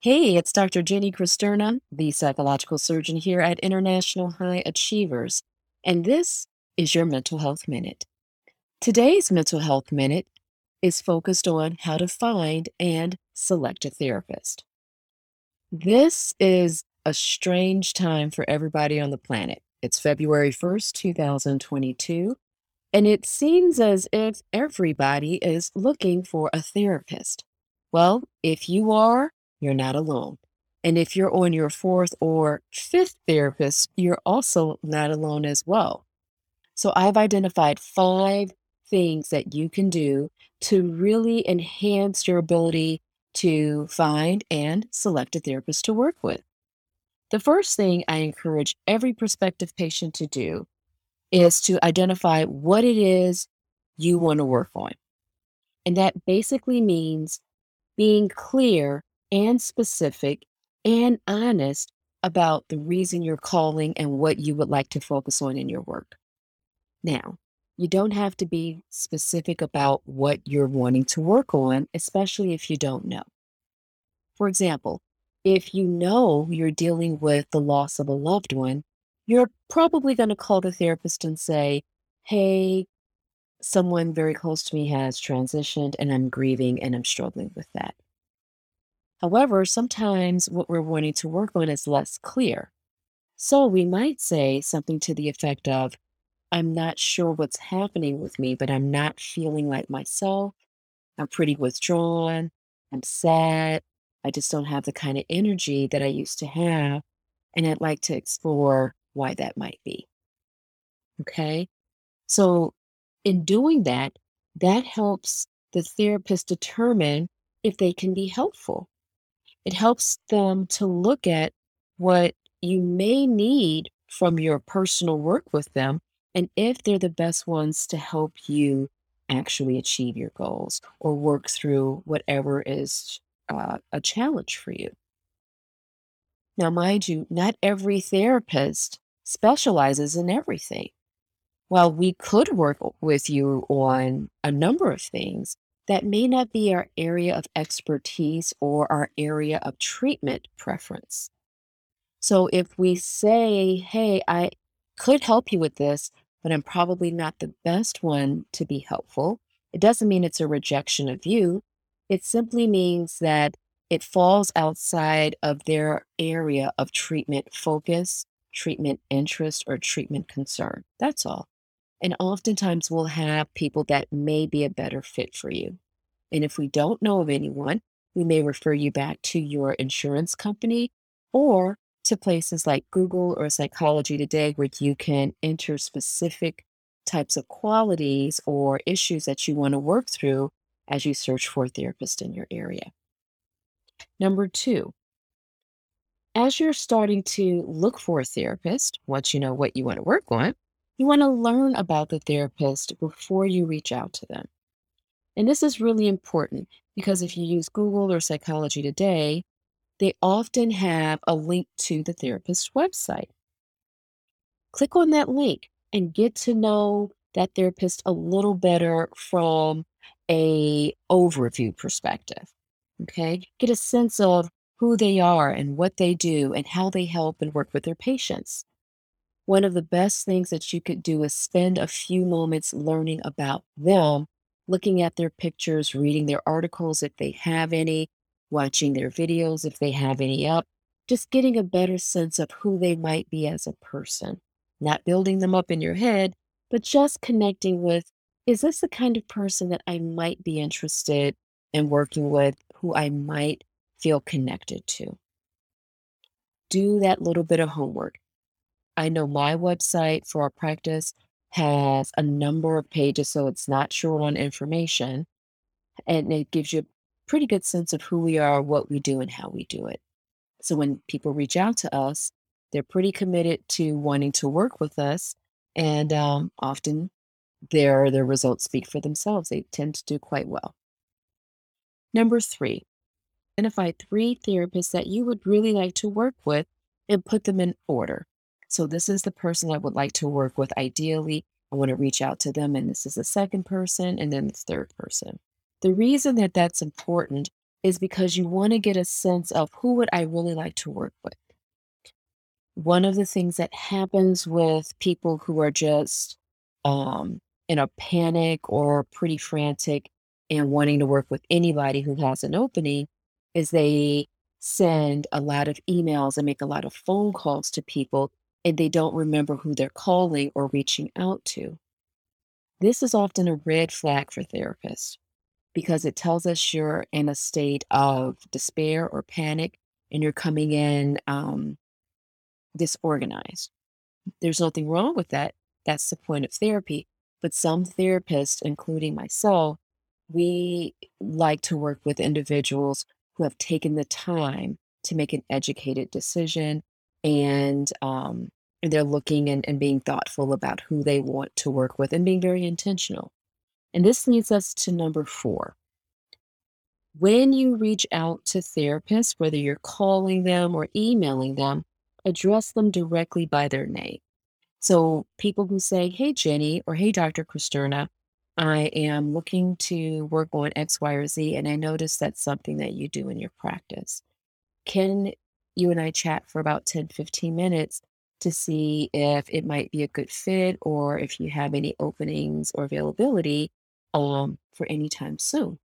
Hey, it's Dr. Jenny Cristerna, the psychological surgeon here at International High Achievers, and this is your Mental Health Minute. Today's Mental Health Minute is focused on how to find and select a therapist. This is a strange time for everybody on the planet. It's February 1st, 2022, and it seems as if everybody is looking for a therapist. Well, if you are, you're not alone. And if you're on your fourth or fifth therapist, you're also not alone as well. So I've identified five things that you can do to really enhance your ability to find and select a therapist to work with. The first thing I encourage every prospective patient to do is to identify what it is you want to work on. And that basically means being clear and specific and honest about the reason you're calling and what you would like to focus on in your work. Now, you don't have to be specific about what you're wanting to work on, especially if you don't know. For example, if you know you're dealing with the loss of a loved one, you're probably going to call the therapist and say, Hey, someone very close to me has transitioned and I'm grieving and I'm struggling with that. However, sometimes what we're wanting to work on is less clear. So we might say something to the effect of, I'm not sure what's happening with me, but I'm not feeling like myself. I'm pretty withdrawn. I'm sad. I just don't have the kind of energy that I used to have. And I'd like to explore why that might be. Okay. So, in doing that, that helps the therapist determine if they can be helpful. It helps them to look at what you may need from your personal work with them and if they're the best ones to help you actually achieve your goals or work through whatever is uh, a challenge for you. Now, mind you, not every therapist specializes in everything. While we could work with you on a number of things, that may not be our area of expertise or our area of treatment preference. So if we say, hey, I could help you with this, but I'm probably not the best one to be helpful, it doesn't mean it's a rejection of you. It simply means that it falls outside of their area of treatment focus, treatment interest, or treatment concern. That's all. And oftentimes we'll have people that may be a better fit for you. And if we don't know of anyone, we may refer you back to your insurance company or to places like Google or Psychology Today, where you can enter specific types of qualities or issues that you want to work through as you search for a therapist in your area. Number two, as you're starting to look for a therapist, once you know what you want to work on, you want to learn about the therapist before you reach out to them. And this is really important because if you use Google or Psychology Today, they often have a link to the therapist's website. Click on that link and get to know that therapist a little better from a overview perspective. Okay? Get a sense of who they are and what they do and how they help and work with their patients. One of the best things that you could do is spend a few moments learning about them, looking at their pictures, reading their articles if they have any, watching their videos if they have any up, just getting a better sense of who they might be as a person. Not building them up in your head, but just connecting with is this the kind of person that I might be interested in working with, who I might feel connected to? Do that little bit of homework. I know my website for our practice has a number of pages, so it's not short on information. And it gives you a pretty good sense of who we are, what we do, and how we do it. So when people reach out to us, they're pretty committed to wanting to work with us. And um, often their, their results speak for themselves. They tend to do quite well. Number three, identify three therapists that you would really like to work with and put them in order. So this is the person I would like to work with. Ideally, I want to reach out to them, and this is the second person, and then the third person. The reason that that's important is because you want to get a sense of who would I really like to work with. One of the things that happens with people who are just um, in a panic or pretty frantic and wanting to work with anybody who has an opening is they send a lot of emails and make a lot of phone calls to people and they don't remember who they're calling or reaching out to. This is often a red flag for therapists because it tells us you're in a state of despair or panic and you're coming in um, disorganized. There's nothing wrong with that. That's the point of therapy. But some therapists, including myself, we like to work with individuals who have taken the time to make an educated decision and um, they're looking and, and being thoughtful about who they want to work with and being very intentional. And this leads us to number four. When you reach out to therapists, whether you're calling them or emailing them, address them directly by their name. So people who say, Hey, Jenny, or Hey, Dr. Cristerna, I am looking to work on X, Y, or Z, and I noticed that's something that you do in your practice. Can you and I chat for about 10, 15 minutes to see if it might be a good fit or if you have any openings or availability um, for any time soon?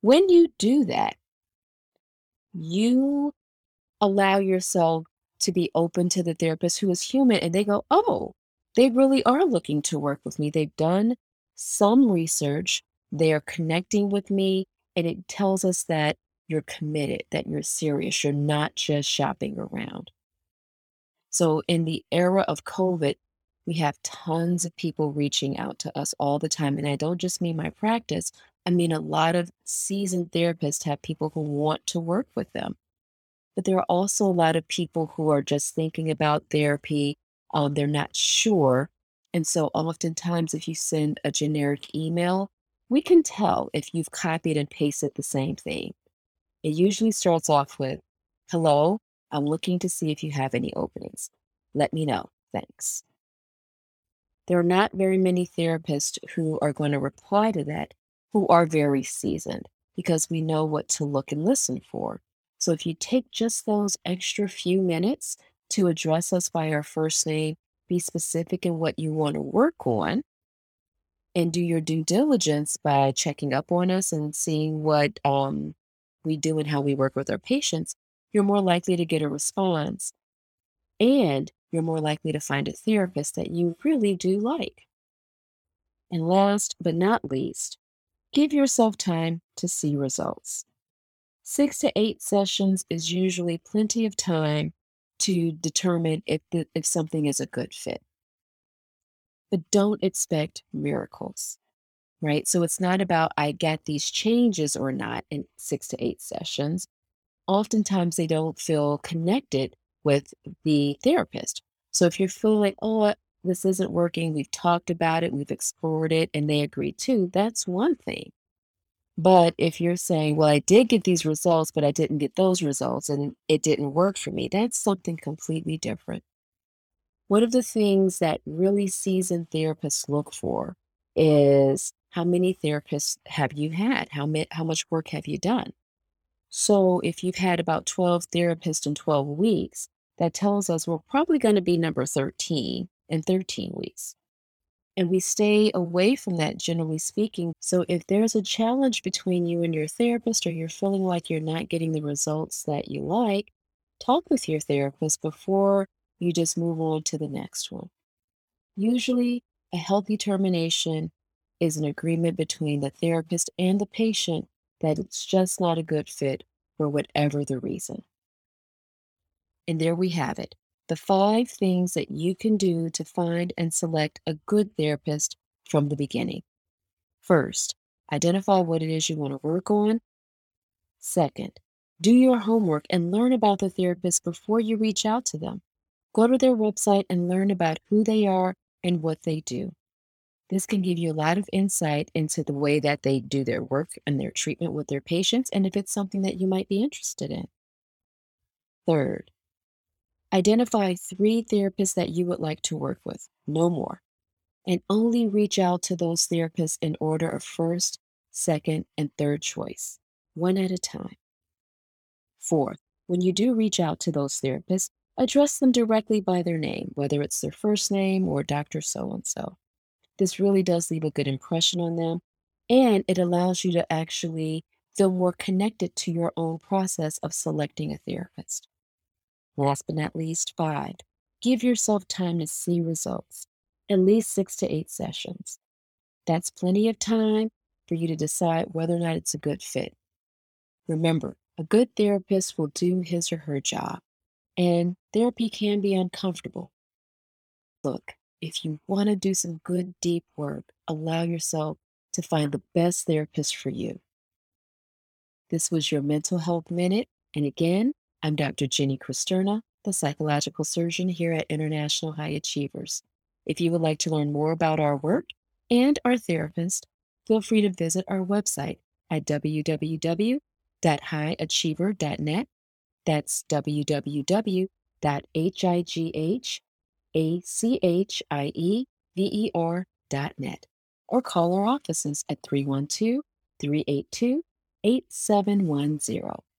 When you do that, you allow yourself to be open to the therapist who is human and they go, oh, they really are looking to work with me. They've done some research, they are connecting with me, and it tells us that you're committed, that you're serious, you're not just shopping around. So, in the era of COVID, we have tons of people reaching out to us all the time. And I don't just mean my practice, I mean a lot of seasoned therapists have people who want to work with them. But there are also a lot of people who are just thinking about therapy. Um, they're not sure. And so, oftentimes, if you send a generic email, we can tell if you've copied and pasted the same thing. It usually starts off with, Hello, I'm looking to see if you have any openings. Let me know. Thanks. There are not very many therapists who are going to reply to that who are very seasoned because we know what to look and listen for. So if you take just those extra few minutes to address us by our first name, be specific in what you want to work on, and do your due diligence by checking up on us and seeing what um, we do and how we work with our patients, you're more likely to get a response. And you're more likely to find a therapist that you really do like. And last but not least, give yourself time to see results. Six to eight sessions is usually plenty of time to determine if, the, if something is a good fit. But don't expect miracles, right? So it's not about I get these changes or not in six to eight sessions. Oftentimes they don't feel connected with the therapist. So if you're feeling like, oh, this isn't working, we've talked about it, we've explored it, and they agree too, that's one thing. But if you're saying, well, I did get these results, but I didn't get those results and it didn't work for me, that's something completely different. One of the things that really seasoned therapists look for is how many therapists have you had? How, how much work have you done? So if you've had about 12 therapists in 12 weeks, that tells us we're probably going to be number 13 in 13 weeks and we stay away from that generally speaking. So if there's a challenge between you and your therapist, or you're feeling like you're not getting the results that you like, talk with your therapist before you just move on to the next one. Usually, a healthy termination is an agreement between the therapist and the patient that it's just not a good fit for whatever the reason. And there we have it the five things that you can do to find and select a good therapist from the beginning. First, identify what it is you want to work on. Second, do your homework and learn about the therapist before you reach out to them. Go to their website and learn about who they are and what they do. This can give you a lot of insight into the way that they do their work and their treatment with their patients, and if it's something that you might be interested in. Third, Identify three therapists that you would like to work with, no more, and only reach out to those therapists in order of first, second, and third choice. one at a time. Fourth, when you do reach out to those therapists, address them directly by their name, whether it's their first name or Dr. So and so. This really does leave a good impression on them, and it allows you to actually feel more connected to your own process of selecting a therapist. Last but not least, five, give yourself time to see results, at least six to eight sessions. That's plenty of time for you to decide whether or not it's a good fit. Remember, a good therapist will do his or her job, and therapy can be uncomfortable. Look, if you want to do some good, deep work, allow yourself to find the best therapist for you. This was your Mental Health Minute. And again, I'm Dr. Jenny Cristerna, the psychological surgeon here at International High Achievers. If you would like to learn more about our work and our therapist, feel free to visit our website at www.highachiever.net. That's www.highachiever.net. Or call our offices at 312 382 8710.